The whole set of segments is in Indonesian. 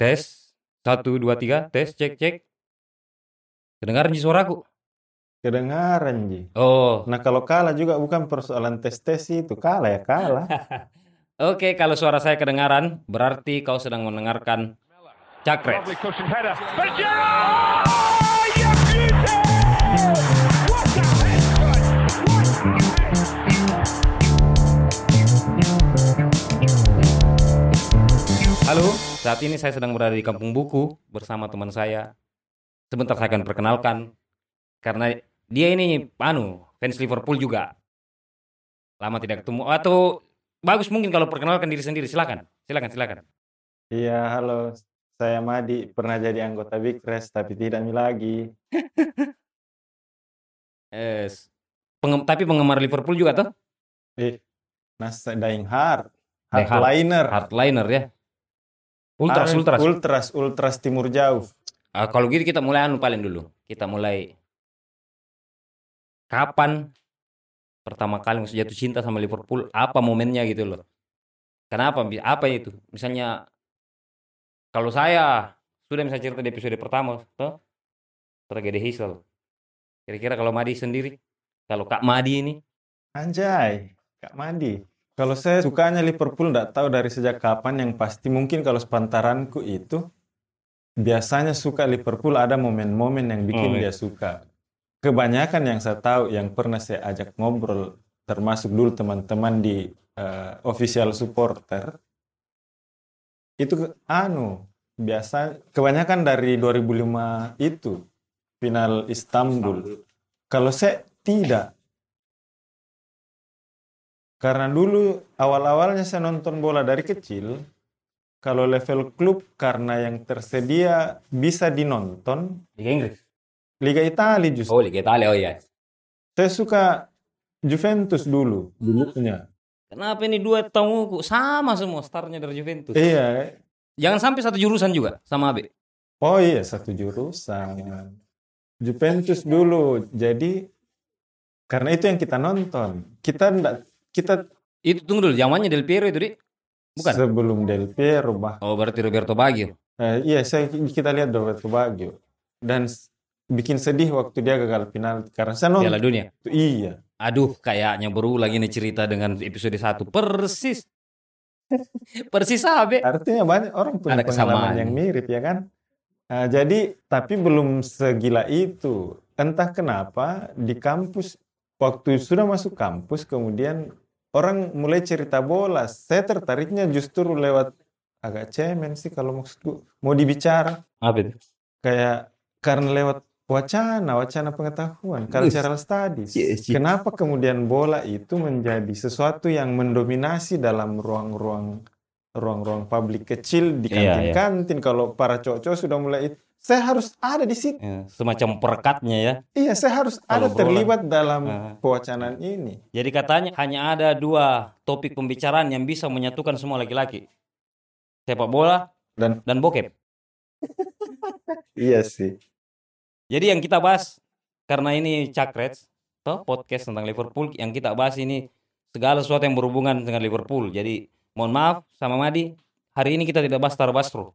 Tes. Satu, dua, tiga. Tes, cek, cek. Kedengaran Ji suaraku? Kedengaran, Ji. Oh. Nah, kalau kalah juga bukan persoalan tes-tes itu. Kalah ya kalah. Oke, kalau suara saya kedengaran, berarti kau sedang mendengarkan Cakret. Saat ini saya sedang berada di Kampung Buku bersama teman saya. Sebentar saya akan perkenalkan karena dia ini anu fans Liverpool juga. Lama tidak ketemu atau bagus mungkin kalau perkenalkan diri sendiri. Silakan. Silakan, silakan. Iya, halo. Saya Madi, pernah jadi anggota Big Rest, tapi tidak lagi. Eh, pengem- tapi penggemar Liverpool juga tuh? Eh, Nasa Dying Hard. Hardliner. Hardliner ya. Ultras, ultras. Ultras, Ultras Timur Jauh. Ah, kalau gitu kita mulai anu paling dulu. Kita mulai kapan pertama kali masuk jatuh cinta sama Liverpool? Apa momennya gitu loh? Kenapa? Apa itu? Misalnya kalau saya sudah misalnya cerita di episode pertama, toh tragedi Hazel. Kira-kira kalau Madi sendiri, kalau Kak Madi ini, Anjay, Kak Madi. Kalau saya sukanya Liverpool nggak tahu dari sejak kapan yang pasti mungkin kalau sepantaranku itu biasanya suka Liverpool ada momen-momen yang bikin Oh, iya. dia suka. Kebanyakan yang saya tahu yang pernah saya ajak ngobrol termasuk dulu teman-teman di eh, official supporter itu anu biasa kebanyakan dari 2005 itu final Istanbul. Kalau saya tidak karena dulu awal-awalnya saya nonton bola dari kecil, kalau level klub karena yang tersedia bisa dinonton, Liga Inggris. Liga Italia justru. Oh, Liga Italia, oh iya. Saya suka Juventus dulu, dulunya. Kenapa ini dua tamuku sama semua startnya dari Juventus? Iya, Jangan sampai satu jurusan juga sama Abe. oh iya satu jurusan. Juventus dulu, jadi karena itu yang kita nonton. Kita ndak kita Itu tunggu dulu, zamannya Del Piero itu, Dik? Bukan? sebelum Del Piero bah Oh, berarti Roberto Baggio. Eh, iya, saya kita lihat Roberto Baggio dan bikin sedih waktu dia gagal penalti karena saya nonton. Piala Dunia. Iya, Aduh, kayaknya berulang ini cerita dengan episode 1. Persis. Persis Abe. artinya banyak orang punya Ada pengalaman yang mirip ya kan. Eh, jadi tapi belum segila itu. Entah kenapa di kampus waktu sudah masuk kampus kemudian orang mulai cerita bola. Saya tertariknya justru lewat agak cemen sih kalau maksudku mau dibicara Apa itu? kayak karena lewat wacana, wacana pengetahuan, cultural studies. Yes, yes. Kenapa kemudian bola itu menjadi sesuatu yang mendominasi dalam ruang-ruang ruang-ruang publik kecil di Iya, iya. kantin-kantin kalau para cowok-cowok sudah mulai saya harus ada di situ. Ya, semacam perekatnya ya. Iya, saya harus Kalau ada obrolan. terlibat dalam Ah. pewacanaan ini. Jadi katanya hanya ada dua topik pembicaraan yang bisa menyatukan semua laki-laki. Sepak bola Dan dan bokep. iya sih. Jadi yang kita bahas karena ini Cakrets, toh podcast tentang Liverpool yang kita bahas ini segala sesuatu yang berhubungan dengan Liverpool. Jadi mohon maaf sama Madi, hari ini kita tidak bahas Tara Basro.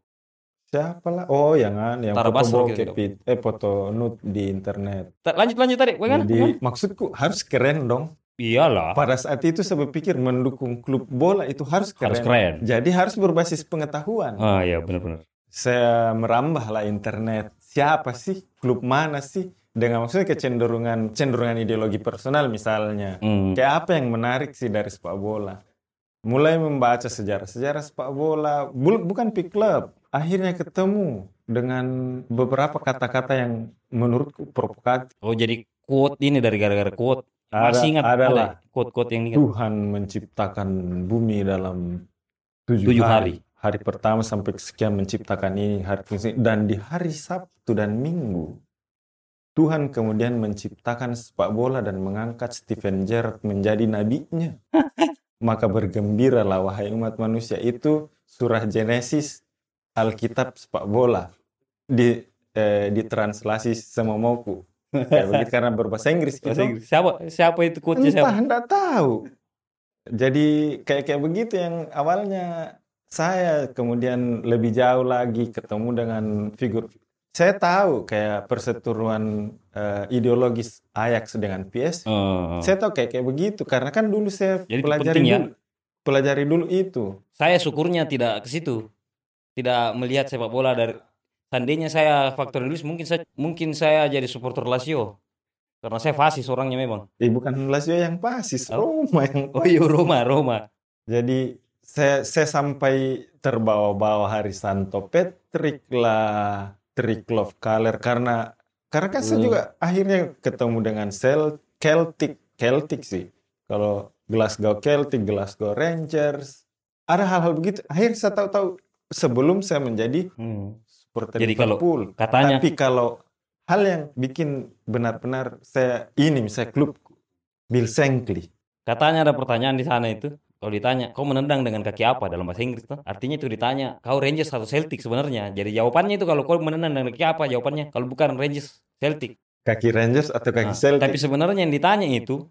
Siapa lah? Oh, yang an, yang Tara foto bokep gitu. it- eh foto nude di internet. Lanjut lanjut tadi, bagaimana? Jadi maksudku harus keren dong. Iyalah. Pada saat itu saya berpikir mendukung klub bola itu harus keren. Harus keren. Jadi harus berbasis pengetahuan. Ah iya benar-benar. Saya merambah lah internet. Siapa sih? Klub mana sih? Dengan maksudnya kecenderungan cenderungan ideologi personal misalnya. Hmm. Kayak apa yang menarik sih dari sepak bola? Mulai membaca sejarah-sejarah sepak bola. Bukan pick club. Akhirnya ketemu dengan beberapa kata-kata yang menurutku provokatif. Oh jadi quote ini dari gara-gara quote. Ada- Masih ingat ada ada quote-quote yang ingat. Tuhan menciptakan bumi dalam tujuh, Tujuh hari. Hari pertama sampai sekian menciptakan ini, hari dan di hari Sabtu dan Minggu Tuhan kemudian menciptakan sepak bola dan mengangkat Steven Gerrard menjadi nabinya. Maka bergembiralah wahai umat manusia itu surah Genesis Alkitab sepak bola di eh, ditranslasi sama mauku. Kayak begitu karena berbahasa Inggris Bahasa gitu. Inggris. Siapa siapa itu Entah, siapa? enggak tahu. Jadi kayak kayak begitu yang awalnya saya kemudian lebih jauh lagi ketemu dengan figur saya tahu kayak perseteruan eh, ideologis Ajax dengan PS. Eh, Saya tahu kayak kayak begitu karena kan dulu saya Jadi pelajari penting ya. dulu pelajari dulu itu. saya syukurnya tidak ke situ. Tidak melihat sepak bola dari seandainya saya faktor Inggris mungkin saya mungkin saya jadi supporter Lazio. Karena saya fasis orangnya memang. Eh bukan Lazio yang pasis, Oh. Roma yang Oh iya Roma, Roma. Jadi saya saya sampai terbawa-bawa hari Santo Patrick lah, Triclof Kaler karena karena kan saya Hmm. juga akhirnya ketemu dengan Cel Celtic Celtic sih. Kalau Glasgow Celtic, Glasgow Rangers, ada hal-hal begitu. Akhirnya saya tahu-tahu sebelum saya menjadi Hmm. supporter Jadi kalau Liverpool. Katanya Tapi kalau hal yang bikin benar-benar saya ini misalnya klub Bill Shankly. Katanya ada pertanyaan di sana itu. Kalau ditanya, kau menendang dengan kaki apa dalam bahasa Inggris tuh? Artinya itu ditanya, kau Rangers atau Celtic sebenarnya. Jadi jawabannya itu kalau kau menendang dengan kaki apa jawabannya? Kalau bukan Rangers, Celtic. Kaki Rangers atau kaki Nah, Celtic? tapi sebenarnya yang ditanya itu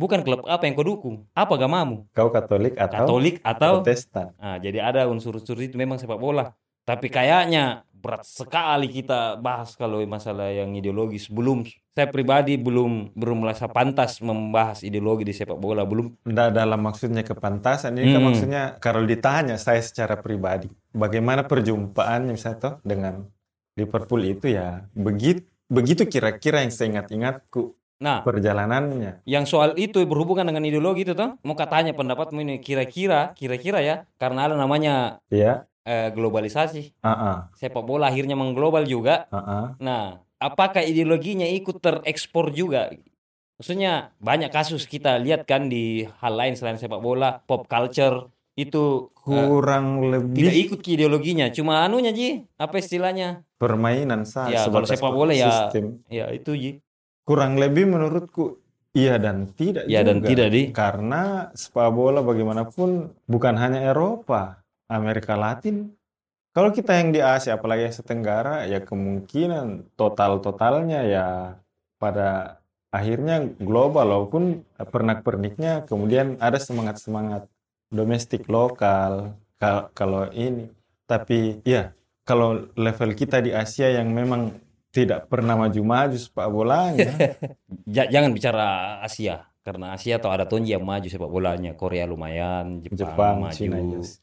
bukan klub apa yang kau dukung, apa agamamu, Kau Katolik atau Katolik atau Protestan? Nah, jadi ada unsur-unsur itu memang sepak bola. Tapi kayaknya berat sekali kita bahas kalau masalah yang ideologis. Belum, saya pribadi belum belum merasa pantas membahas ideologi di sepak bola. Belum. Nggak dalam maksudnya kepantasan. Ini kan Hmm. maksudnya kalau ditanya saya secara pribadi, bagaimana perjumpaannya misalnya toh dengan Liverpool itu ya begitu begitu kira-kira yang saya ingat-ingatku Nah, perjalanannya. yang soal itu berhubungan dengan ideologi itu toh, mau katanya pendapatmu ini kira-kira, kira-kira ya, karena ada namanya Ya, eh, globalisasi. ah, Sepak bola akhirnya mengglobal juga. ah. Nah, apakah ideologinya ikut terekspor juga? Maksudnya banyak kasus kita lihat kan di hal lain selain sepak bola, pop culture itu eh, kurang tidak lebih ikut ke ideologinya, cuma anunya Ji, apa istilahnya? permainan saja Ya, kalau sepak bola ya sistem. ya itu Ji. Kurang lebih menurutku iya dan tidak Ya dan juga. tidak di. Karena sepak bola bagaimanapun bukan hanya Eropa, Amerika Latin. Kalau kita yang di Asia, apalagi Asia Tenggara, ya kemungkinan total-totalnya ya pada akhirnya global, walaupun pernak-perniknya kemudian ada semangat-semangat domestik lokal, Ka- kalau ini. Tapi ya, kalau level kita di Asia yang memang tidak pernah maju-maju sepak bolanya, Ja- jangan bicara Asia karena Asia atau ada tonji yang maju sepak bolanya, Korea lumayan, Jepang, Jepang, maju. Cina,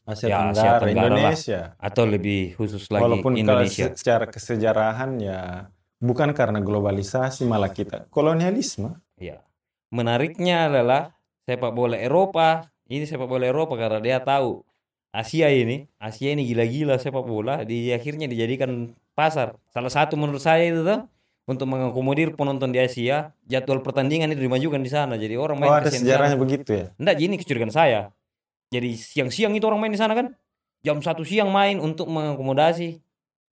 Asia Ya, Asia Tenggara, Tenggara lah. Indonesia. Atau lebih khusus lagi Walaupun kalau Indonesia. se- secara kesejarahan ya bukan karena globalisasi malah kita kolonialisme. Ya. Menariknya adalah sepak bola Eropa. Ini sepak bola Eropa karena dia tahu Asia ini, Asia ini gila-gila sepak bola, di akhirnya dijadikan pasar. Salah satu menurut saya itu tuh untuk mengakomodir penonton di Asia, jadwal pertandingan itu dimajukan di sana. Jadi orang main Oh ada di sana. sejarahnya begitu ya. Enggak, ini kecurigaan saya. Jadi siang-siang itu orang main di sana kan? Jam satu siang main untuk mengakomodasi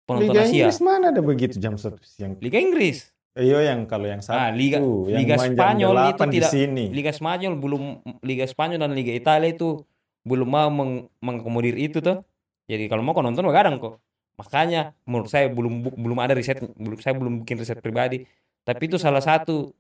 penonton Liga Asia. Inggris mana ada begitu jam satu siang? Liga Inggris. Iya yang kalau yang satu, Ah, Liga- yang Liga Spanyol itu 8 di tidak- sini. Liga Spanyol belum Liga Spanyol dan Liga Italia itu belum mau meng- mengakomodir itu tuh. Jadi kalau mau kau nonton begadang kok. Makanya menurut saya belum belum ada riset belum saya belum bikin riset pribadi. Tapi itu salah satu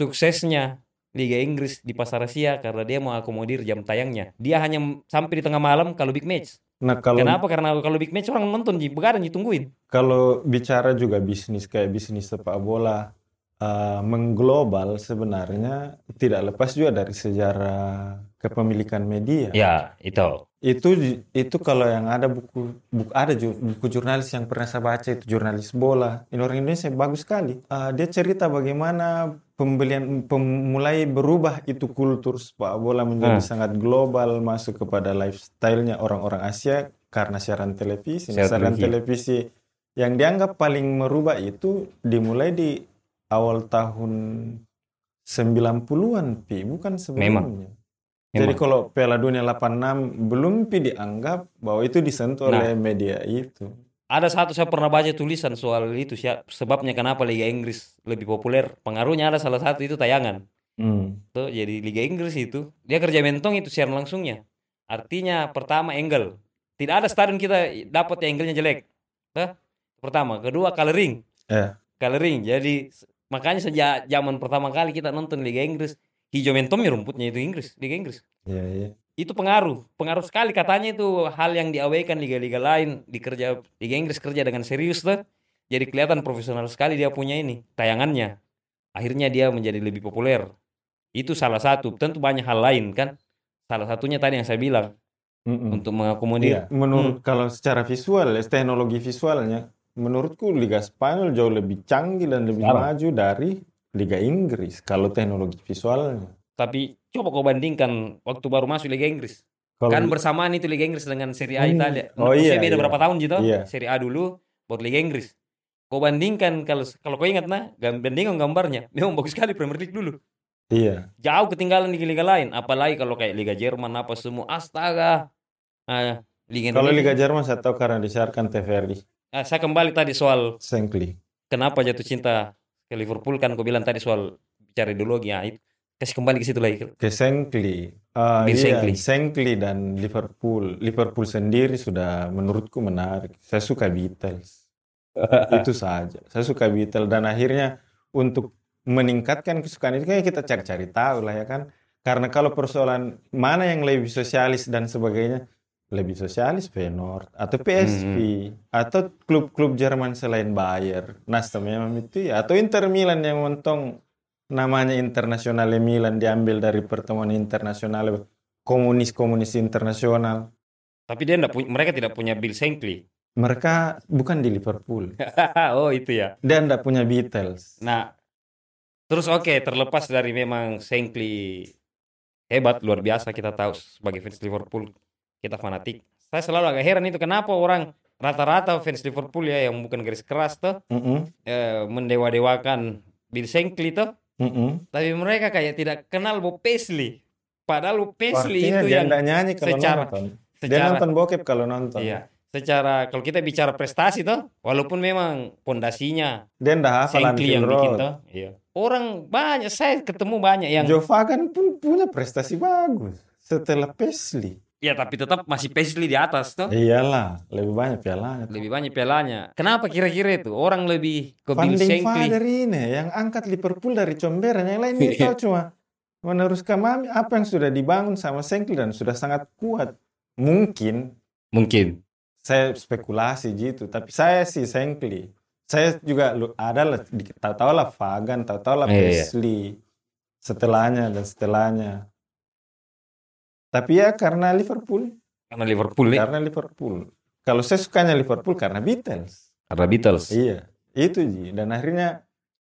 suksesnya Liga Inggris di pasar Asia karena dia mau akomodir jam tayangnya. Dia hanya sampai di tengah malam kalau big match. Nah kalau Kenapa? Karena kalau big match orang nonton ji begadang ditungguin. kalau bicara juga bisnis kayak bisnis sepak bola eh, mengglobal sebenarnya tidak lepas juga dari sejarah kepemilikan media. Ya, itu. Itu itu kalau yang ada buku buku ada ju- buku jurnalis yang pernah saya baca itu jurnalis bola. Ini orang Indonesia bagus sekali. Ah, dia cerita bagaimana pembelian pem- mulai berubah itu kultur sepak bola menjadi Hmm. sangat global masuk kepada lifestyle-nya orang-orang Asia karena siaran televisi. Nah, Siaran siaran televisi yang dianggap paling merubah itu dimulai di awal tahun 90-an, Pi, bukan sebelumnya. Jadi Memang. kalau Piala Dunia 86 belum pi dianggap bahwa itu disentuh Nah. oleh media itu. Ada satu saya pernah baca tulisan soal itu siap sebabnya kenapa Liga Inggris lebih populer. Pengaruhnya ada salah satu itu tayangan. Hmm. Tuh, jadi Liga Inggris itu dia kerja mentong itu siaran langsungnya. Artinya pertama angle. Tidak ada stadion kita dapat yang angle-nya jelek. Tuh, pertama, kedua coloring. Ya. Coloring. Jadi makanya sejak zaman pertama kali kita nonton Liga Inggris, hijau mentom ya rumputnya itu Inggris, Liga Inggris. Iya, iya. Itu pengaruh, pengaruh sekali katanya itu hal yang diabaikan liga-liga lain dikerja Liga Inggris kerja dengan serius tuh. Jadi kelihatan profesional sekali dia punya ini tayangannya. Akhirnya dia menjadi lebih populer. Itu salah satu. Tentu banyak hal lain kan. Salah satunya tadi yang saya bilang Mm-mm. untuk mengakomodir. Iya, menurut kalau secara visual, ya, teknologi visualnya, menurutku Liga Spanyol jauh lebih canggih dan lebih Sekarang. maju dari Liga Inggris kalau teknologi visualnya. Tapi coba kau bandingkan waktu baru masuk Liga Inggris. Kalau Kan bersamaan itu Liga Inggris dengan Serie A Hmm. Italia. Oh Maksudnya iya, beda iya. berapa tahun gitu. Iya. Serie A dulu, baru Liga Inggris. Kau bandingkan kalau kalau kau ingat nah, bandingkan gambarnya, memang bagus sekali Premier League dulu. iya, Jauh ketinggalan di liga lain, apalagi kalau kayak Liga Jerman apa semua astaga. Ah, Liga kalau. Liga Jerman saya tahu karena disiarkan TVRI, Ah, saya kembali tadi soal Shankly. kenapa jatuh cinta ke Liverpool kan kau bilang tadi soal bicara ideologi ya itu kasih kembali ke situ lagi ke Shankly. Ah, Bill iya, Shankly. Shankly dan Liverpool. Liverpool sendiri sudah menurutku menarik. Saya suka Beatles. itu saja. Saya suka Beatles dan akhirnya untuk meningkatkan kesukaan itu kayak kita cari-cari tahu lah ya kan. Karena kalau persoalan mana yang lebih sosialis dan sebagainya, lebih sosialis Feyenoord atau PSV atau klub-klub Jerman selain Bayer. Nasta memang itu ya atau Inter Milan yang mentong namanya internasional Milan diambil dari pertemuan internasional komunis-komunis internasional. Tapi dia enggak punya, mereka tidak punya Bill Shankly. Mereka bukan di Liverpool. oh itu ya. Dia tidak punya Beatles. Nah, terus oke terlepas dari memang Shankly hebat luar biasa kita tahu sebagai fans Liverpool kita fanatik. Saya selalu agak heran itu kenapa orang rata-rata fans Liverpool ya yang bukan garis keras tuh Mm-mm, eh, mendewa-dewakan Bill Shankly tuh, mm-mm. tapi mereka kayak tidak kenal Bob Paisley. Padahal Bob Paisley Artinya itu dia yang nyanyi kalau secara- nonton. Dia secara nonton bokep kalau nonton. iya, secara kalau kita bicara prestasi tuh, walaupun memang pondasinya Dia nggak hafal yang bikin tuh, iya. Orang banyak saya ketemu banyak yang Joe Fagan pun punya prestasi bagus setelah Paisley. Ya tapi tetap masih Paisley di atas tuh. Iyalah, lebih banyak pialanya. Lebih banyak pialanya. Kenapa kira-kira itu orang lebih ke Bill Shankly? father ini yang angkat Liverpool dari comberan. Yang lain tahu cuma meneruskan mami apa yang sudah dibangun sama Shankly dan sudah sangat kuat. Mungkin Mungkin. saya spekulasi gitu, tapi saya sih Shankly. Saya juga ada lah, di- tahu-tahu lah Fagan, tahu-tahu lah Iya, iya. Paisley. Setelahnya dan setelahnya. Tapi ya karena Liverpool, Karena Liverpool nih. karena Liverpool. Kalau saya sukanya Liverpool karena Beatles. Karena Beatles. Iya, itu Ji. Dan akhirnya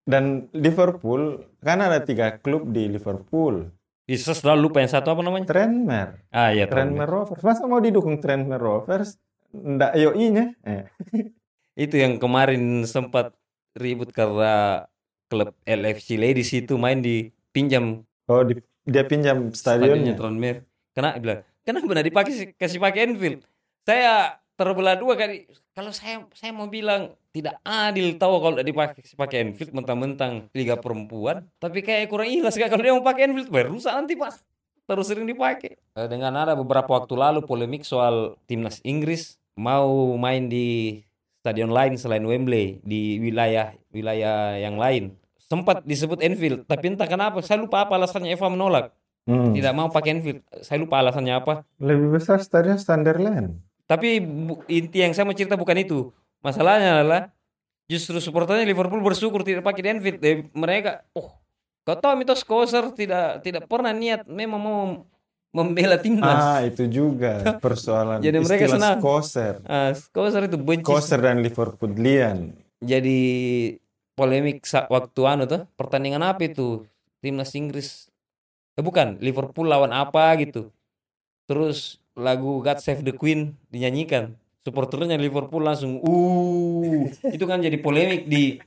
dan Liverpool kan ada tiga klub di Liverpool. Bisa selalu lupa yang satu apa namanya? Tranmere, Ah iya Tranmere Rovers. Masa mau didukung Tranmere Rovers? Ndak yoi-nya. Eh. Itu yang kemarin sempat ribut karena klub LFC Ladies itu main di pinjam Oh, di- dia pinjam stadionnya stadionnya. Tranmere. Kenapa bilang? Kenapa nggak dipakai kasih pakai Anfield? Saya terbelah dua kali. Kalau saya saya mau bilang tidak adil tahu kalau nggak dipakai pakai Anfield mentang-mentang liga perempuan. Tapi kayak kurang ikhlas kalau dia mau pakai Anfield baru rusak nanti pak. Terus sering dipakai. Eh, Dengan ada beberapa waktu lalu polemik soal timnas Inggris mau main di stadion lain selain Wembley di wilayah wilayah yang lain. Sempat disebut Anfield, tapi entah kenapa saya lupa apa alasannya Eva menolak Hmm. tidak mau pakai Enfield. Saya lupa alasannya apa. Lebih besar stadion Sunderland. Tapi inti yang saya mau cerita bukan itu. Masalahnya adalah justru supporternya Liverpool bersyukur tidak pakai di Anfield. Eh, mereka, oh, kau tahu mitos Koser tidak tidak pernah niat memang mau membela timnas. Ah, itu juga persoalan Jadi mereka istilah senang. Koser. Ah, Koser itu benci. Koser dan Liverpoolian. Jadi polemik waktu anu tuh pertandingan apa itu timnas Inggris eh bukan Liverpool lawan apa gitu. terus lagu God Save the Queen dinyanyikan. Supporternya Liverpool langsung uh itu kan jadi polemik di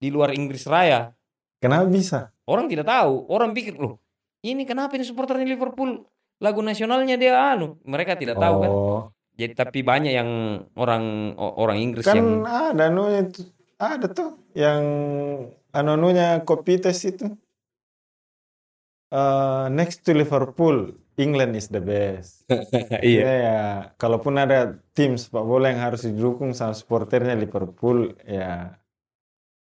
di luar Inggris Raya. Kenapa bisa? orang tidak tahu. Orang pikir loh ini kenapa ini supporternya Liverpool? Lagu nasionalnya dia anu. Mereka tidak tahu kan. Oh, jadi tapi banyak yang orang orang Inggris kan yang ada. Ada tuh yang anunya Kopites itu. Eh, next to Liverpool, England is the best. iya Ya, ya. Kalaupun ada tim sepak bola yang harus didukung sama supporternya Liverpool, ya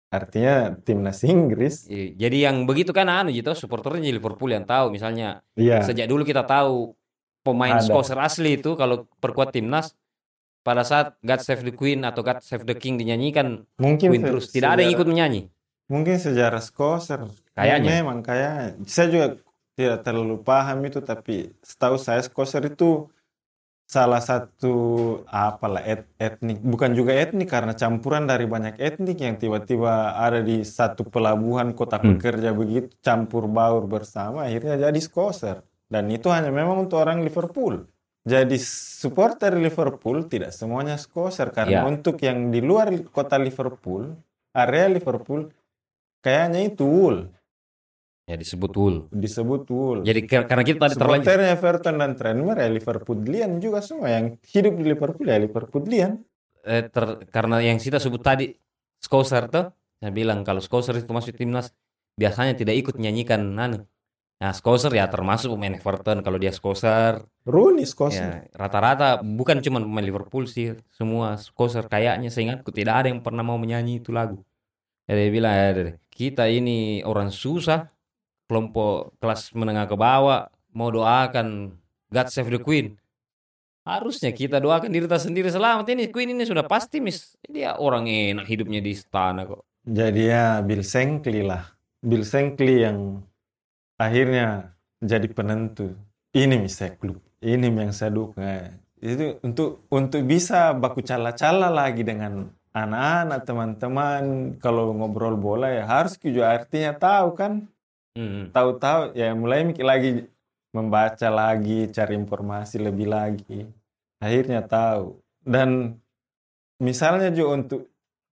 Artinya timnas Inggris. Iya, Jadi yang begitu kan anu gitu supporternya Liverpool yang tahu misalnya Iya. sejak dulu kita tahu pemain Ada. Scouser asli itu kalau perkuat timnas pada saat God Save the Queen atau God Save the King dinyanyikan Mungkin Queen terus tidak ada yang ikut menyanyi. Mungkin sejarah Skoser. Kayaknya. Memang kayak saya juga tidak terlalu paham itu tapi setahu saya Skoser itu salah satu apalah et- etnik bukan juga etnik karena campuran dari banyak etnik yang tiba-tiba ada di satu pelabuhan kota Hmm. pekerja begitu campur baur bersama akhirnya jadi Skoser dan itu hanya memang untuk orang Liverpool. Jadi supporter Liverpool tidak semuanya Skoser karena Ya. untuk yang di luar kota Liverpool, area Liverpool kayaknya itu Wool, Ya disebut Wool. disebut Wool. Jadi karena kita tadi terlanjur Supporternya Everton dan Tranmere ya Liverpoolian juga semua yang hidup di Liverpool ya Liverpoolian. eh, ter- karena yang kita sebut tadi Scouser tuh saya bilang kalau Scouser itu masuk timnas biasanya tidak ikut nyanyikan anu. Nah, Scouser ya termasuk pemain Everton kalau dia Scouser Rooney Skoser. ya rata-rata bukan cuma pemain Liverpool sih semua Scouser kayaknya seingatku tidak ada yang pernah mau menyanyi itu lagu. Ya dia bilang ya kita ini orang susah kelompok kelas menengah ke bawah mau doakan God Save the Queen. Harusnya kita doakan diri kita sendiri selamat ini Queen ini sudah pasti mis dia orang enak hidupnya di istana kok. Jadi ya Bill Shankly lah. Bill Shankly yang akhirnya jadi penentu. Ini mis saya klub. Ini yang saya dukung. Itu untuk untuk bisa baku cala-cala lagi dengan anak-anak teman-teman kalau ngobrol bola ya harus juga artinya tahu kan Hmm. tahu-tahu ya mulai mikir lagi membaca lagi cari informasi lebih lagi akhirnya tahu dan misalnya juga untuk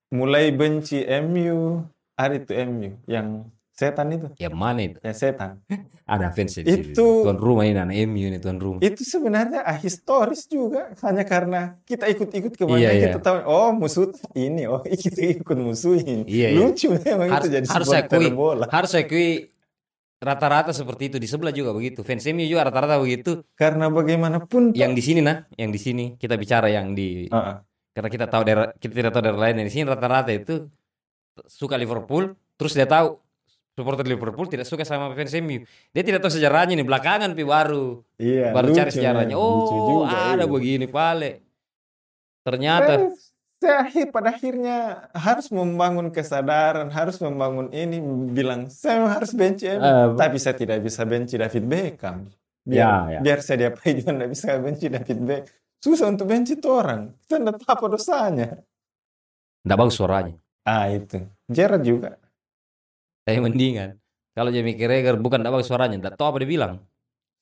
mulai benci MU ada itu MU yang setan itu Ya mana itu? yang setan Ada fans. Itu- tuan rumah ini anak MU ini tuan rumah. itu sebenarnya ahistoris juga hanya karena kita ikut-ikut ke mana Iya, iya. kita tahu oh musuh ini oh kita ikut musuhin Iya, iya. lucu memang Harus- itu jadi harus akui. bola Harus saya akui rata-rata seperti itu di sebelah juga begitu. Fans MU juga rata-rata begitu. karena bagaimanapun Yang di sini nah, yang di sini kita bicara yang di Ah, ah. karena kita tahu daerah kita tidak tahu daerah lain di sini rata-rata itu suka Liverpool terus dia tahu supporter Liverpool tidak suka sama fans MU dia tidak tahu sejarahnya nih belakangan pi baru iya baru cari lucu sejarahnya memang, lucu oh juga, ada iya. begini pale ternyata saya akhir pada akhirnya harus membangun kesadaran, harus membangun ini bilang saya harus benci MU. Eh, tapi saya tidak bisa benci David Beckham. Biar, Ya, ya. biar saya diapain juga tidak bisa benci David Beckham. Susah untuk benci itu orang. Kita tidak tahu apa dosanya. tidak bagus suaranya Ah itu. Gerrard juga. saya mendingan kalau Jamie Carragher bukan tidak bagus suaranya tidak tahu apa dia bilang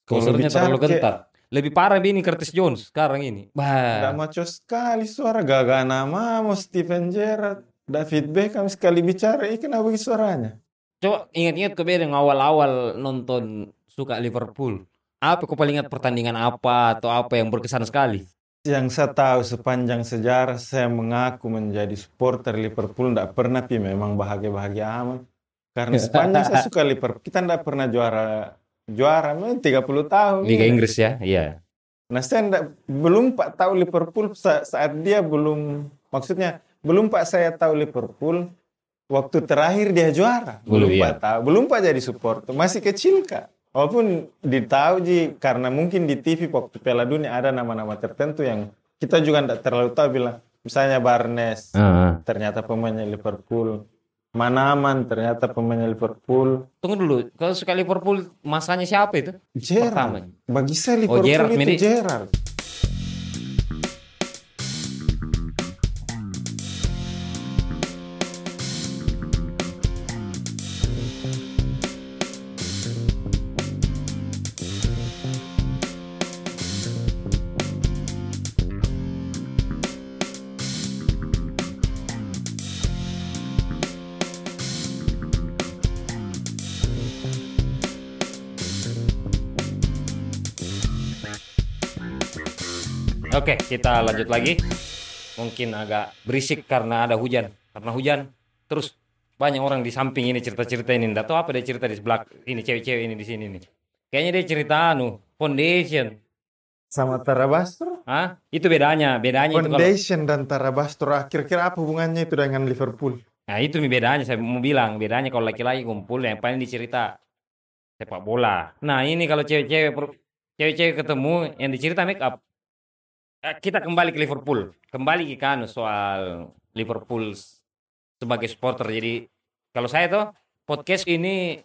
Kalau bicara terlalu kental lebih parah ini Curtis Jones sekarang ini bah maco sekali suara. Gaga nama mau Steven Gerrard. David Beckham sekali bicara, ini kenapa suaranya? coba ingat-ingat ke yang awal-awal nonton suka Liverpool apa kau paling ingat pertandingan apa atau apa yang berkesan sekali Yang saya tahu sepanjang sejarah saya mengaku menjadi supporter Liverpool tidak pernah pi memang bahagia-bahagia amat. Karena sepanjang saya suka Liverpool, kita tidak pernah juara juara memang 30 tahun. Liga. Inggris ya iya Nah saya ndak- belum pak tahu Liverpool sa- saat dia belum maksudnya belum pak saya tahu Liverpool waktu terakhir dia juara. Belum, Belum iya. pak tahu, belum pak jadi supporter, masih kecil kak. Walaupun ditahu ji karena mungkin di TV waktu Piala Dunia ada nama-nama tertentu yang kita juga tidak terlalu tahu bilang misalnya Barnes Heeh. ternyata pemainnya Liverpool, Manaman ternyata pemainnya Liverpool, tunggu dulu kalau suka Liverpool masanya siapa itu Gerrard. Pertama. Bagi saya Oh, Liverpool Gerrard, itu Medi. Gerrard. Oke, kita lanjut lagi. Mungkin agak berisik karena ada hujan. Karena hujan, terus banyak orang di samping ini cerita-cerita ini. Nggak tahu apa dia cerita di sebelah ini cewek-cewek ini di sini nih. Kayaknya dia cerita anu foundation. Sama Tarabastro? Hah? Itu bedanya, bedanya itu kalau Foundation dan Tarabastro, kira-kira apa hubungannya itu dengan Liverpool? Nah itu nih bedanya saya mau bilang bedanya kalau laki-laki kumpul yang paling dicerita sepak bola. Nah ini kalau cewek-cewek cewek-cewek ketemu yang dicerita make up. Eh, Kita kembali ke Liverpool, kembali ke kan soal Liverpool sebagai supporter. Jadi kalau saya tuh podcast ini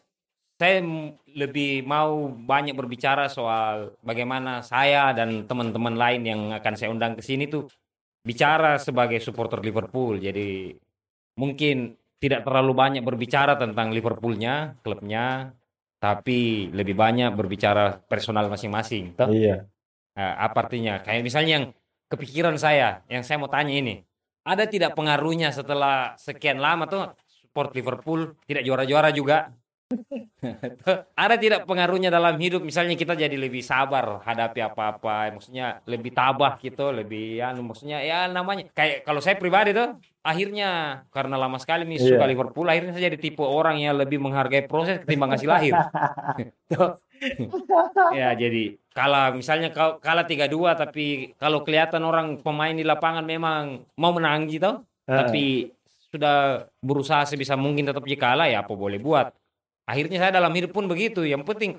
saya lebih mau banyak berbicara soal bagaimana saya dan teman-teman lain yang akan saya undang ke sini tuh bicara sebagai supporter Liverpool. Jadi mungkin tidak terlalu banyak berbicara tentang Liverpoolnya, klubnya, tapi lebih banyak berbicara personal masing-masing. Iya. Nah, apa artinya? Kayak misalnya yang kepikiran saya, yang saya mau tanya ini, ada tidak pengaruhnya setelah sekian lama tuh support Liverpool tidak juara-juara juga? ada tidak pengaruhnya dalam hidup? Misalnya kita jadi lebih sabar hadapi apa-apa, maksudnya lebih tabah gitu, lebih ya, maksudnya ya namanya kayak kalau saya pribadi tuh akhirnya karena lama sekali nih suka Iya. Liverpool, akhirnya saya jadi tipe orang yang lebih menghargai proses ketimbang hasil lahir. Ya jadi kalah misalnya kau kalah 3-2 tapi kalau kelihatan orang pemain di lapangan memang mau menang gitu Ah. tapi sudah berusaha sebisa mungkin tetap jika kalah ya apa boleh buat akhirnya saya dalam hidup pun begitu yang penting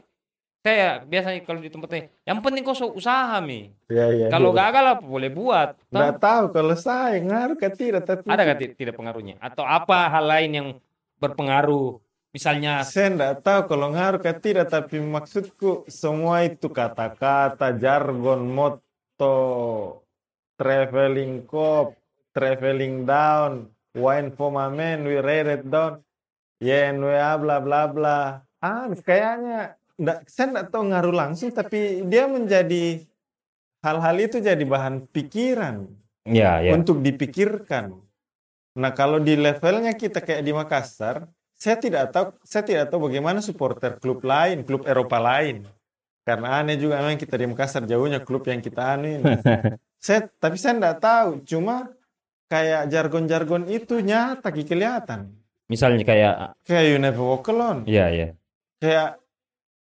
saya biasanya kalau di tempatnya yang penting kau usaha mi Iya, iya. kalau iya. gagal apa boleh buat Nggak tahu kalau saya ngaruh ke tidak tapi ada nggak ti- tidak pengaruhnya atau apa hal lain yang berpengaruh misalnya saya nggak tahu kalau ngaruh ke tidak tapi maksudku semua itu kata-kata jargon motto traveling cop traveling down wine for my man we rate it down YNWA bla bla bla ah kayaknya nggak saya nggak tahu ngaruh langsung tapi dia menjadi hal-hal itu jadi bahan pikiran ya ya untuk dipikirkan. Nah, kalau di levelnya kita kayak di Makassar, saya tidak tahu saya tidak tahu bagaimana supporter klub lain, klub Eropa lain. Karena aneh juga memang kita di Makassar jauhnya klub yang kita anu ini. saya tapi saya tidak tahu, cuma kayak jargon-jargon itu nyata kelihatan. misalnya kayak Kayak you never walk alone. ya ya Kayak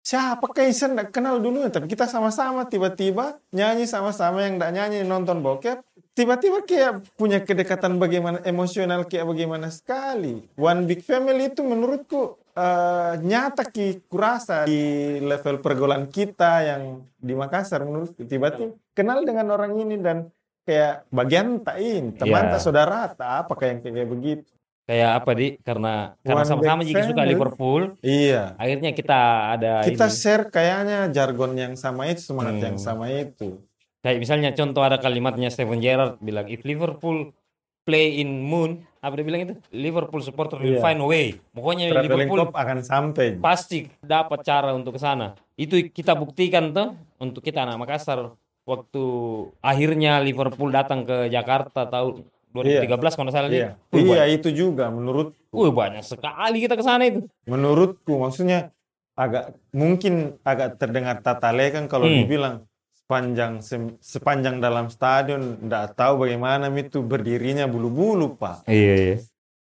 siapa kayak saya tidak kenal dulu, tapi kita sama-sama tiba-tiba nyanyi sama-sama yang tidak nyanyi nonton bokep, tiba-tiba kayak punya kedekatan bagaimana emosional kayak bagaimana sekali. One Big Family itu menurutku eh, nyata ki kurasa di level pergaulan kita yang di Makassar menurutku tiba-tiba kenal dengan orang ini dan kayak bagian tak ini teman Iya. tak saudara tak apa kayak kayak begitu. kayak apa di karena karena sama-sama juga suka. Liverpool Iya. akhirnya kita ada Kita ini. share kayaknya jargon yang sama itu, semangat yang Hmm. sama itu. Kayak misalnya contoh ada kalimatnya Steven Gerrard bilang if Liverpool play in moon apa dia bilang itu Liverpool supporter will Iya. find a way pokoknya Traveling Liverpool Cup akan sampai. pasti dapat cara untuk ke sana itu kita buktikan tuh untuk kita anak Makassar waktu akhirnya Liverpool datang ke Jakarta tahun 2013 kalau nggak salah Iya. Di. Wih, Iya, banyak, itu juga menurut wih, banyak sekali kita ke sana itu menurutku maksudnya agak mungkin agak terdengar tatale kan kalau Hmm. dibilang sepanjang sem- sepanjang dalam stadion nggak tahu bagaimana itu berdirinya bulu-bulu, Pak. iya iya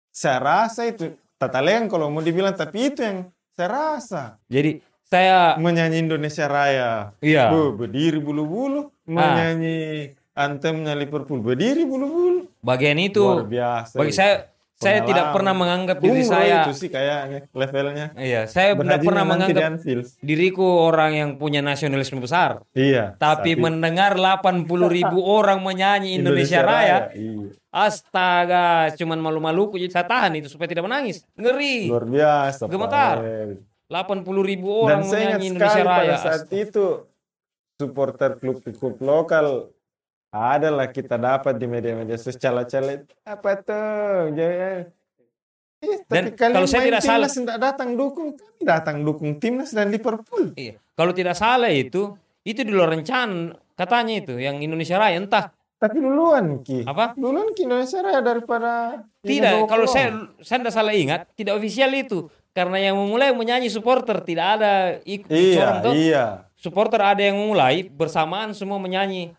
Saya rasa itu tatale kan kalau mau dibilang tapi itu yang saya rasa jadi saya menyanyi Indonesia Raya. iya Bu, berdiri bulu-bulu menyanyi antemnya Liverpool berdiri bulu-bulu. bagian itu Luar biasa. bagi itu. saya saya tidak pernah menganggap diri saya itu sih kayaknya levelnya. iya saya tidak pernah menganggap diriku orang yang punya nasionalisme besar Iya. tapi mendengar 80 ribu orang menyanyi Indonesia, Raya, Iya. astaga cuman malu-maluku jadi saya tahan itu supaya tidak menangis ngeri Luar biasa. Gemetar. Eh. 80 ribu Dan orang saya ingat menyanyi Indonesia Raya pada saat itu supporter klub-klub lokal adalah kita dapat di media-media sosial cala-cala apa tuh. Eh, Dan tapi kalian kalau saya tidak salah- tidak datang dukung kami datang dukung timnas dan Liverpool Iya. Kalau tidak salah itu, itu di luar rencana katanya itu yang Indonesia Raya entah tapi duluan ki apa? duluan ki Indonesia Raya daripada Tidak, kalau saya saya tidak salah ingat, tidak ofisial itu. Karena yang memulai menyanyi supporter, tidak ada ikut iya iya Supporter ada yang memulai bersamaan semua menyanyi.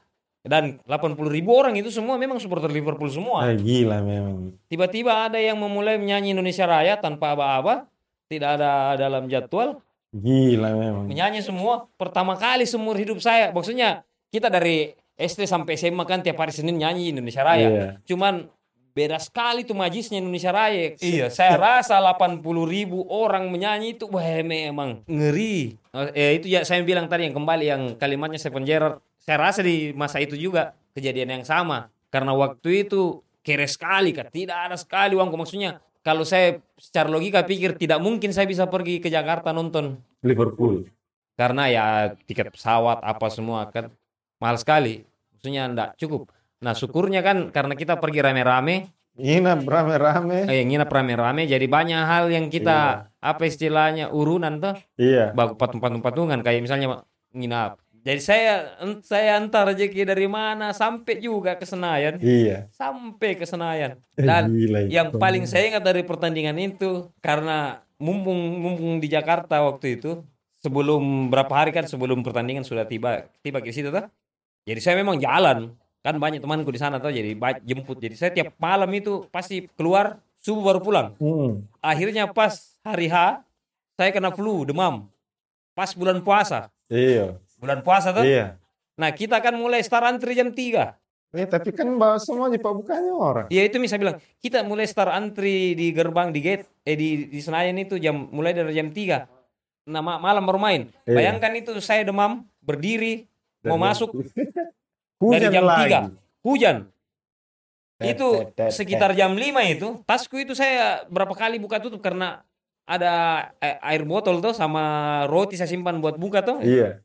Dan 80 ribu orang itu semua memang supporter Liverpool semua. Ah, gila memang Tiba-tiba ada yang memulai menyanyi Indonesia Raya tanpa aba-aba, tidak ada dalam jadwal, gila memang menyanyi semua. Pertama kali seumur hidup saya, maksudnya kita dari SD sampai SMA kan tiap hari Senin nyanyi Indonesia Raya. Iya. Cuman beda sekali tuh majisnya Indonesia Raya. Iya, saya rasa 80 ribu orang menyanyi itu, wah memang ngeri. Eh, itu ya saya bilang tadi yang kembali yang kalimatnya Stephen Gerrard. Saya rasa di masa itu juga kejadian yang sama. Karena waktu itu kere sekali, kan. tidak ada sekali uangku. Maksudnya kalau saya secara logika pikir tidak mungkin saya bisa pergi ke Jakarta nonton Liverpool. karena ya tiket pesawat apa semua kan mahal sekali maksudnya enggak cukup nah syukurnya kan karena kita pergi rame-rame Nginap rame-rame. eh nginap rame-rame jadi banyak hal yang kita apa istilahnya urunan tuh Iya. baku patung-patung-patungan kayak misalnya nginap jadi saya saya antar rezeki dari mana sampai juga ke Senayan Iya. sampai ke Senayan Eh, dan gila yang itu. paling saya ingat dari pertandingan itu karena mumpung mumpung di Jakarta waktu itu sebelum berapa hari kan sebelum pertandingan sudah tiba tiba ke situ tuh. Jadi saya memang jalan kan banyak temanku di sana tuh jadi jemput. Jadi saya tiap malam itu pasti keluar subuh baru pulang. Hmm. Akhirnya pas hari H saya kena flu demam. Pas bulan puasa. Iya. Bulan puasa tuh. Iya. Nah kita kan mulai start antri jam 3 Eh, tapi kan bawa semua di bukannya orang. Ya itu bisa bilang kita mulai start antri di gerbang di gate eh di, di Senayan itu jam mulai dari jam 3. Nah ma- malam baru main. Iya. Bayangkan itu saya demam berdiri mau Dan- masuk Hujan dari jam lagi. 3. Hujan. Tet, Itu tet, tet, sekitar jam 5 itu tasku itu saya berapa kali buka tutup karena ada eh, air botol tuh sama roti saya simpan buat buka tuh. Iya.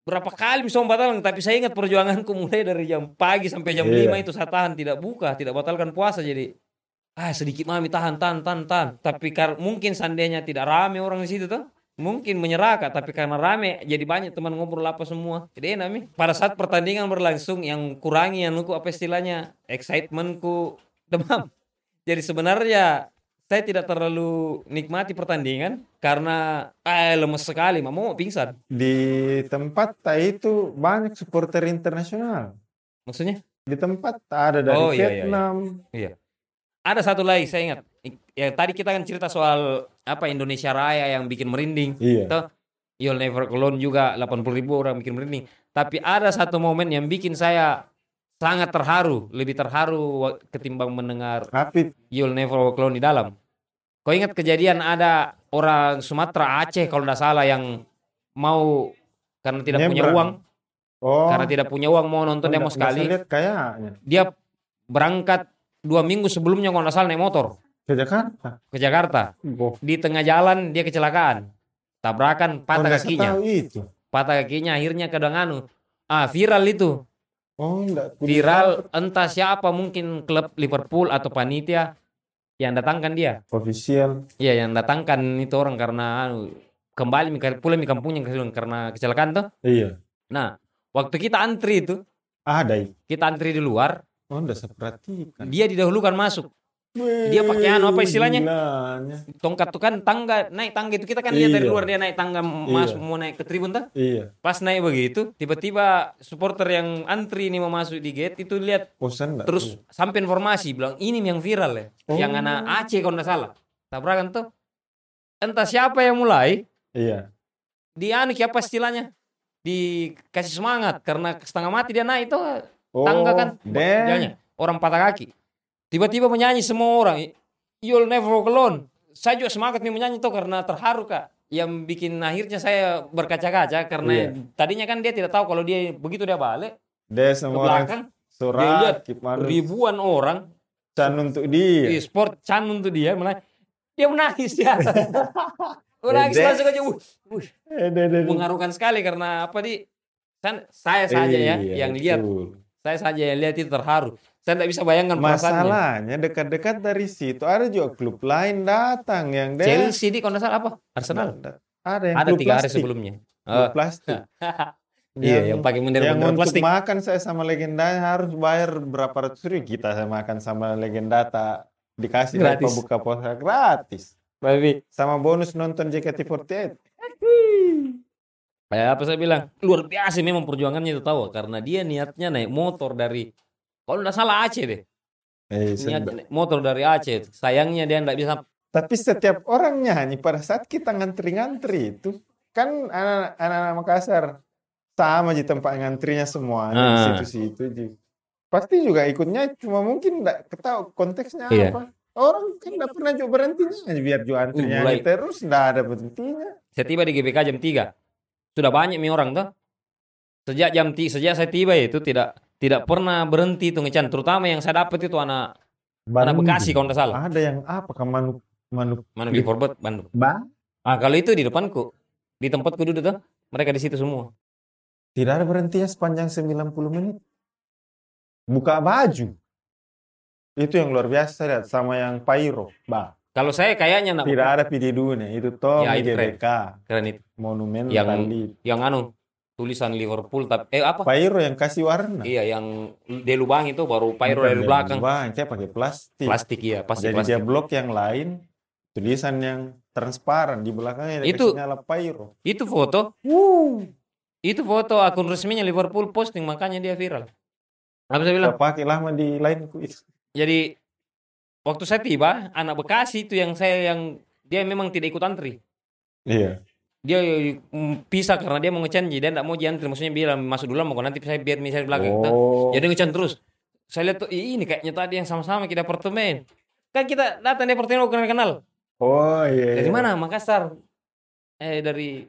Berapa kali bisa membatalkan tapi saya ingat perjuanganku mulai dari jam pagi sampai jam. 5 itu saya tahan tidak buka, tidak batalkan puasa jadi ah sedikit mami tahan tahan tahan tahan tapi kar mungkin seandainya tidak rame orang di situ tuh mungkin menyerah Kak. tapi karena rame jadi banyak teman ngobrol apa semua jadi enak mi pada saat pertandingan berlangsung yang kurangi yang aku apa istilahnya excitementku demam jadi sebenarnya saya tidak terlalu nikmati pertandingan karena eh lemes sekali. Mau pingsan. Di tempat itu banyak supporter internasional. maksudnya? Di tempat ada dari Oh, iya, iya, iya. Vietnam. ada satu lagi saya ingat. Ya tadi kita kan cerita soal apa Indonesia Raya yang bikin merinding. Iya. Toh, You'll Never Alone juga. 80 ribu orang bikin merinding. Tapi ada satu momen yang bikin saya sangat terharu lebih terharu ketimbang mendengar Tapi You'll Never Walk Alone di dalam kau ingat kejadian ada orang Sumatera Aceh kalau tidak salah yang mau karena tidak punya Nyebrang. uang. Oh, karena tidak punya uang mau nonton demo sekali. kayaknya. Dia berangkat dua minggu sebelumnya kalau nggak salah naik motor. Ke Jakarta. ke Jakarta. Di tengah jalan dia kecelakaan. Tabrakan patah kakinya. itu. patah kakinya akhirnya ke Danganu ah viral itu. Oh, enggak. viral entah siapa mungkin klub Liverpool atau panitia yang datangkan dia Official. iya yang datangkan itu orang karena anu, kembali pulang kampungnya karena kecelakaan tuh Iya. nah waktu kita antri itu Ada kita antri di luar Oh, saya perhatikan. dia didahulukan masuk Dia pakai anu, apa istilahnya? Gilanya. tongkat tuh kan tangga naik tangga itu kita kan lihat dari Iya. luar dia naik tangga masuk mau naik ke tribun tuh Iya. pas naik begitu tiba-tiba supporter yang antri ini mau masuk di gate itu lihat Bosan terus sampai informasi bilang ini yang viral ya Oh. yang anak Aceh kalau nggak salah tabrakan tuh entah siapa yang mulai Iya. dia anu apa istilahnya dikasih semangat karena setengah mati dia naik tuh Oh, tangga kan jalannya orang patah kaki tiba-tiba menyanyi semua orang. You'll never walk alone. Saya juga semangat nih menyanyi tuh karena terharu kak. Yang bikin akhirnya saya berkaca-kaca karena Iya. tadinya kan dia tidak tahu kalau dia begitu dia balik. Dia ke semua belakang dia surat lihat gimana ribuan orang. Can untuk dia. di sport can untuk dia mulai dia menangis di atas menangis langsung aja mengharukan sekali karena apa di? Kan saya saja ya Iya, yang lihat. saya saja yang lihat itu terharu saya tidak bisa bayangkan Masalahnya dekat-dekat dari situ ada juga klub lain datang yang dia Chelsea di kalau salah apa? Arsenal? Ada. Yang ada tiga hari sebelumnya. Klub Oh. plastik. iya yang pakai yang bendera-bendera untuk plastik. makan saya sama legendanya harus bayar berapa ratus ribu? Kita saya makan sama legenda tak dikasih Gratis. buka puasa gratis. Baby. sama bonus nonton JKT48 Kayak apa saya bilang? Luar biasa memang perjuangannya itu tahu karena dia niatnya naik motor dari kalau nggak salah Aceh deh eh, motor dari Aceh sayangnya dia nggak bisa tapi setiap orang nyanyi pada saat kita ngantri-ngantri itu kan anak- anak-anak Makassar sama di tempat ngantrinya semua di Ah. situ-situ pasti juga ikutnya cuma mungkin nggak ketahui konteksnya Iya. apa. Orang kan nggak pernah juga berhentinya biar juga antri Uh, mulai. terus nggak ada berhentinya. Saya tiba di GBK jam 3. Sudah banyak nih orang tuh. Sejak jam ti, sejak saya tiba itu tidak tidak pernah berhenti tuh ngecan. Terutama yang saya dapat itu anak anak Bandung. Bekasi kalau tidak salah. Ada yang apa ke manuk manuk Mana di Forbet Bandung. ba? Ah kalau itu di depanku. Di tempatku duduk tuh. Mereka di situ semua. Tidak ada berhentinya sepanjang 90 menit. Buka baju. Itu yang luar biasa lihat sama yang Pairo, ba. Kalau saya kayaknya nak Tidak ada PD Dune, itu toh Ya, itu keren. GBK, keren itu. monumen Yang-. Yang anu tulisan Liverpool tapi eh apa? Pairo yang kasih warna. Iya yang di lubang itu baru pyro dari belakang. Bang, kayak pakai plastik. Plastik iya, pasti Jadi plastik. dia blok yang lain, tulisan yang transparan di belakangnya dia Itu- nyala Pairo. Itu foto, itu foto akun resminya Liverpool posting makanya dia viral. Apa saya bilang? Pakai lama di lain kuis. Jadi waktu saya tiba, anak Bekasi itu yang saya yang dia memang tidak ikut antri. Iya. Dia mm, pisah karena dia mau ngecan dia tidak mau diantri. Maksudnya bilang masuk dulu mau nanti saya biar misalnya belakang. Oh. Jadi ngecan terus. Saya lihat tuh "Ih, ini kayaknya tadi yang sama-sama kita apartemen. Kan kita datang di apartemen bukan kenal. Oh iya. Dari iya. mana? Makassar. Eh dari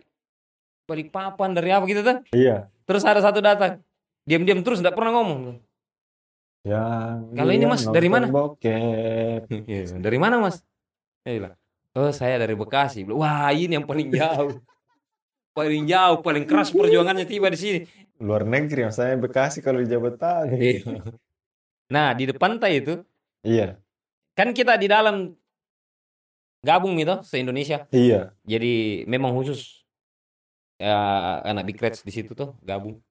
Balikpapan dari apa gitu tuh. Iya. Terus ada satu datang. Diam-diam terus tidak pernah ngomong. Ya. Kalau ini, Mas, dari mana? Bokep. Iya, dari mana mas? Bilang, oh saya dari Bekasi. Wah ini yang paling jauh. paling jauh, paling keras perjuangannya tiba di sini. Luar negeri, saya Bekasi kalau di Jabodetabek. Iya. Nah di depan tay itu, Iya. kan kita di dalam gabung gitu se-Indonesia. Iya. Jadi memang khusus ya, anak Big Reds di situ tuh gabung.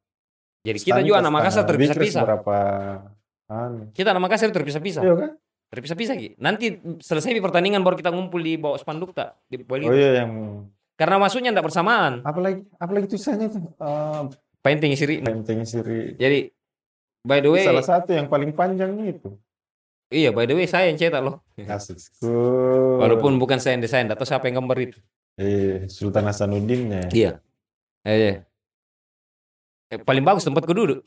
Jadi kita juga anak Makassar terpisah-pisah. Berapa? Anu. Kita anak Makassar terpisah-pisah. Iya kan? Terpisah-pisah Ki. Nanti selesai di pertandingan baru kita ngumpul di bawah spanduk tak di Oh iya yang Karena masuknya tidak bersamaan. apalagi apalagi tulisannya itu eh Painting siri. penting siri. Jadi by the way, Salah satu yang paling panjang itu. iya by the way saya yang cetak loh. Asik. Walaupun bukan saya yang desain, atau siapa yang gambar itu. eh Sultan Hasanuddin ya. Iya. Eh, iya. Eh, paling bagus tempatku duduk.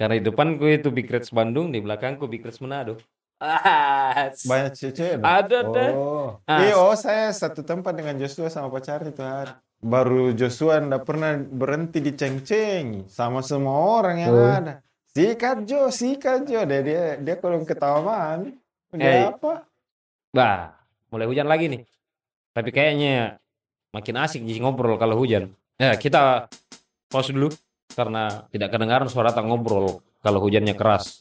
Karena di depanku itu Big Reds Bandung, di belakangku Big Reds Manado. Ah, Banyak cewek Ada deh. Oh. Ah. Eh, oh saya satu tempat dengan Joshua sama pacarnya itu hari. Baru Joshua ndak pernah berhenti diceng-cengi sama semua orang yang Oh. ada. Sikat Jo, sikat Jo. Dia dia, dia kalau ketawa. Eh. Dia apa? Bah, mulai hujan lagi nih. Tapi kayaknya makin asik jadi ngobrol kalau hujan. Ya, kita pause dulu karena tidak kedengaran suara tak ngobrol kalau hujannya keras.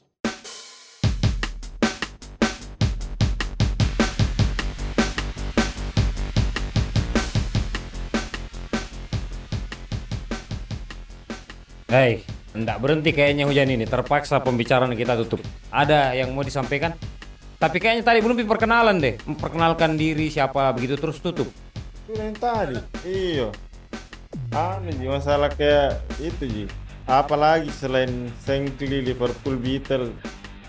Hei, enggak berhenti kayaknya hujan ini. Terpaksa pembicaraan kita tutup. Ada yang mau disampaikan? Tapi kayaknya tadi belum perkenalan deh. Memperkenalkan diri siapa begitu terus tutup. Itu yang tadi. Iya. Anu Ji, masalah kayak itu Ji. Apalagi selain Shankly, Liverpool, Beatle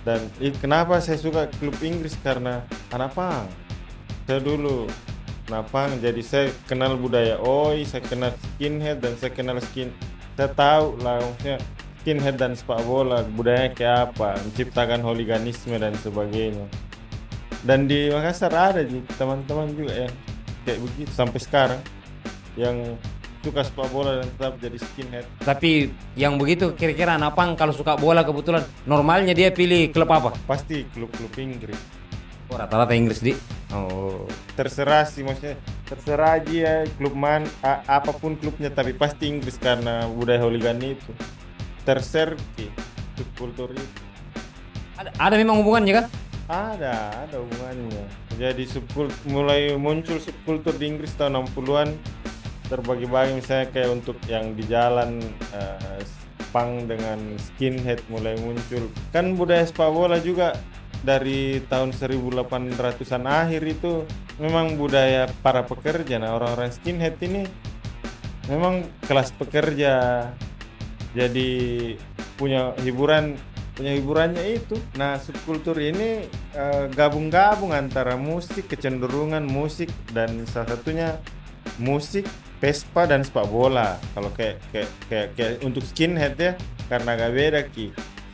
dan ih, kenapa saya suka klub Inggris karena pang. Saya dulu pang, jadi saya kenal budaya Oi, saya kenal skinhead dan saya kenal skin. Saya tahu lah maksudnya skinhead dan sepak bola budayanya kayak apa, menciptakan hooliganisme dan sebagainya. Dan di Makassar ada Ji, teman-teman juga yang kayak begitu sampai sekarang yang suka sepak bola dan tetap jadi skinhead Tapi yang begitu kira-kira anak pang kalau suka bola kebetulan normalnya dia pilih klub apa? pasti klub-klub Inggris Oh, rata-rata Inggris di. Oh. terserah sih maksudnya terserah aja ya klub man a- apa pun klubnya tapi pasti Inggris karena budaya hooligan itu terserti subkultur itu Ada, ada memang hubungannya kan? ada ada hubungannya jadi subkultur mulai muncul subkultur di Inggris tahun 60-an terbagi-bagi misalnya kayak untuk yang di jalan eh, punk dengan skinhead mulai muncul. Kan budaya sepak bola juga dari tahun 1800-an akhir itu memang budaya para pekerja. Nah orang-orang skinhead ini memang kelas pekerja. Jadi punya hiburan punya hiburannya itu. Nah subkultur ini eh, gabung-gabung antara musik kecenderungan musik dan salah satunya musik Vespa dan sepak bola kalau kayak kayak kayak, kayak untuk skinhead ya karena agak beda ki.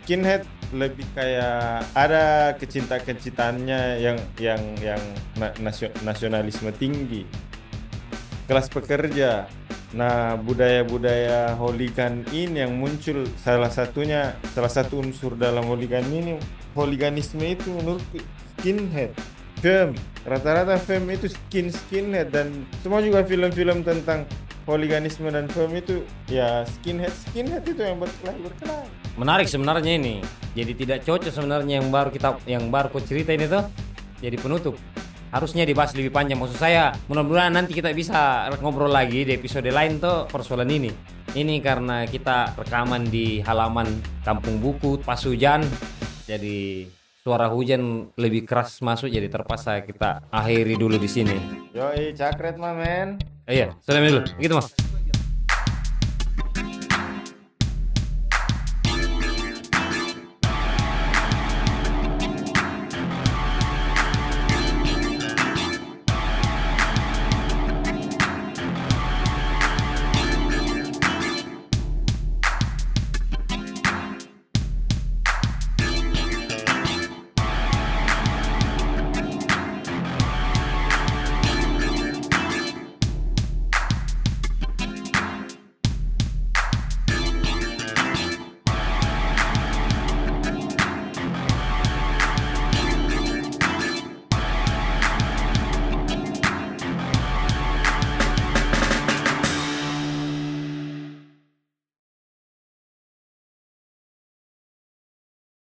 Skinhead lebih kayak ada kecinta-kecintaannya yang yang yang na- nasio- nasionalisme tinggi. Kelas pekerja. Nah, budaya-budaya hooligan ini yang muncul salah satunya salah satu unsur dalam hooligan ini hooliganisme itu menurutku skinhead. Fem, rata-rata fem itu skin skinhead dan semua juga film-film tentang hooliganisme dan fem itu ya skinhead skinhead itu yang berkelahi berkelahi. Menarik sebenarnya ini. Jadi tidak cocok sebenarnya yang baru kita yang baru kau cerita ini tuh jadi penutup. Harusnya dibahas lebih panjang. Maksud saya, mudah-mudahan nanti kita bisa ngobrol lagi di episode lain tuh persoalan ini. Ini karena kita rekaman di halaman Kampung Buku pas hujan. Jadi suara hujan lebih keras masuk jadi terpaksa kita akhiri dulu di sini. Yoi, cakret mah men. Eh, iya, sudah dulu. Gitu, Mas.